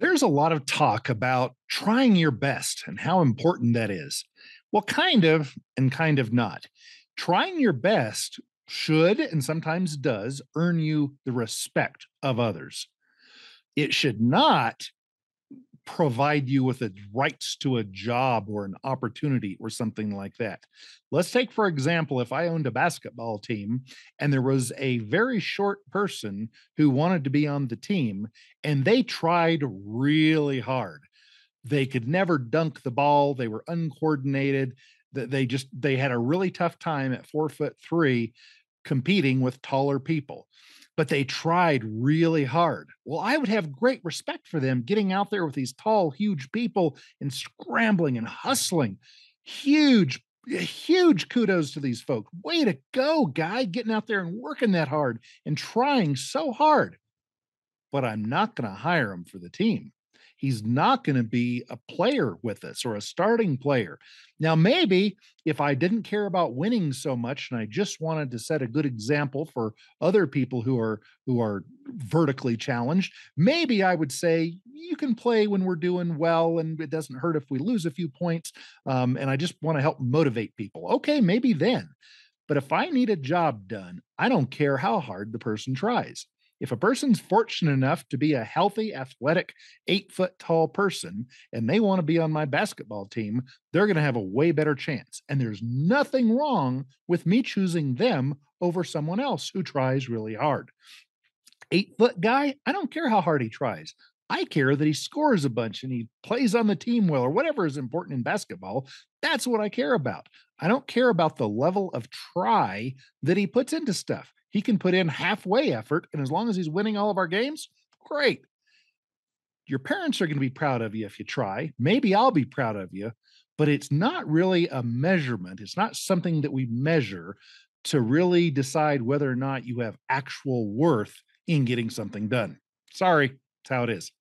There's a lot of talk about trying your best and how important that is. Well, kind of and kind of not. Trying your best should and sometimes does earn you the respect of others. It should not provide you with the rights to a job or an opportunity or something like that. Let's take, for example, if I owned a basketball team and there was a very short person who wanted to be on the team and they tried really hard. They could never dunk the ball, they were uncoordinated. They just they had a really tough time at four foot three competing with taller people but they tried really hard. Well, I would have great respect for them getting out there with these tall, huge people and scrambling and hustling. Huge, huge kudos to these folks. Way to go, guy, getting out there and working that hard and trying so hard. But I'm not going to hire him for the team he's not going to be a player with us or a starting player. Now, maybe if I didn't care about winning so much and I just wanted to set a good example for other people who are who are vertically challenged, maybe I would say you can play when we're doing well and it doesn't hurt if we lose a few points. Um, and I just want to help motivate people. Okay, maybe then. But if I need a job done, I don't care how hard the person tries. If a person's fortunate enough to be a healthy, athletic, eight foot tall person and they want to be on my basketball team, they're going to have a way better chance. And there's nothing wrong with me choosing them over someone else who tries really hard. Eight foot guy, I don't care how hard he tries. I care that he scores a bunch and he plays on the team well or whatever is important in basketball. That's what I care about. I don't care about the level of try that he puts into stuff. He can put in halfway effort, and as long as he's winning all of our games, great. Your parents are going to be proud of you if you try. Maybe I'll be proud of you, but it's not really a measurement. It's not something that we measure to really decide whether or not you have actual worth in getting something done. Sorry, that's how it is.